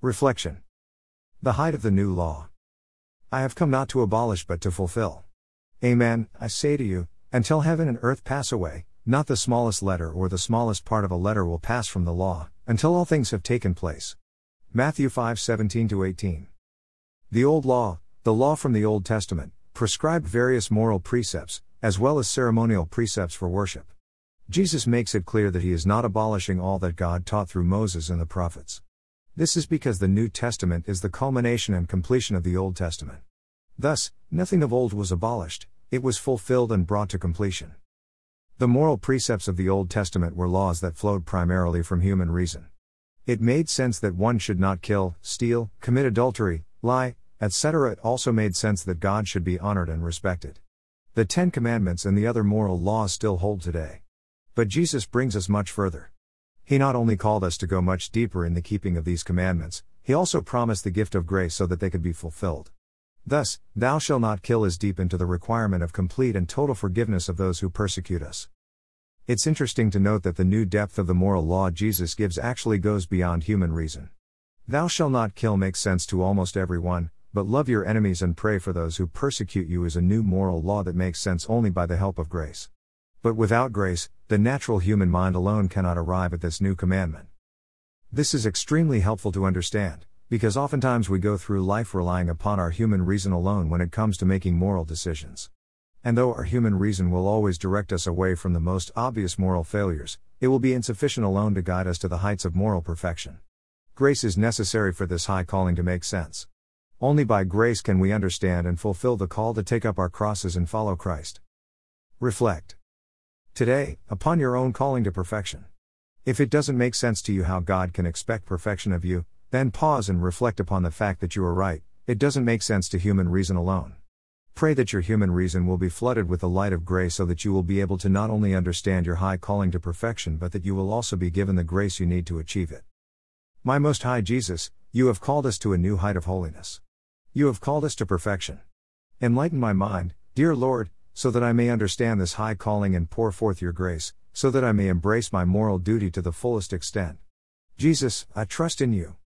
Reflection The height of the new law. I have come not to abolish but to fulfill. Amen, I say to you, until heaven and earth pass away, not the smallest letter or the smallest part of a letter will pass from the law, until all things have taken place. Matthew 5 17 18. The Old Law, the law from the Old Testament, prescribed various moral precepts, as well as ceremonial precepts for worship. Jesus makes it clear that he is not abolishing all that God taught through Moses and the prophets. This is because the New Testament is the culmination and completion of the Old Testament. Thus, nothing of old was abolished, it was fulfilled and brought to completion. The moral precepts of the Old Testament were laws that flowed primarily from human reason. It made sense that one should not kill, steal, commit adultery, lie, etc. It also made sense that God should be honored and respected. The Ten Commandments and the other moral laws still hold today. But Jesus brings us much further. He not only called us to go much deeper in the keeping of these commandments, he also promised the gift of grace so that they could be fulfilled. Thus, thou shalt not kill is deep into the requirement of complete and total forgiveness of those who persecute us. It's interesting to note that the new depth of the moral law Jesus gives actually goes beyond human reason. Thou shalt not kill makes sense to almost everyone, but love your enemies and pray for those who persecute you is a new moral law that makes sense only by the help of grace. But without grace, the natural human mind alone cannot arrive at this new commandment. This is extremely helpful to understand, because oftentimes we go through life relying upon our human reason alone when it comes to making moral decisions. And though our human reason will always direct us away from the most obvious moral failures, it will be insufficient alone to guide us to the heights of moral perfection. Grace is necessary for this high calling to make sense. Only by grace can we understand and fulfill the call to take up our crosses and follow Christ. Reflect. Today, upon your own calling to perfection. If it doesn't make sense to you how God can expect perfection of you, then pause and reflect upon the fact that you are right, it doesn't make sense to human reason alone. Pray that your human reason will be flooded with the light of grace so that you will be able to not only understand your high calling to perfection but that you will also be given the grace you need to achieve it. My Most High Jesus, you have called us to a new height of holiness. You have called us to perfection. Enlighten my mind, dear Lord, so that I may understand this high calling and pour forth your grace, so that I may embrace my moral duty to the fullest extent. Jesus, I trust in you.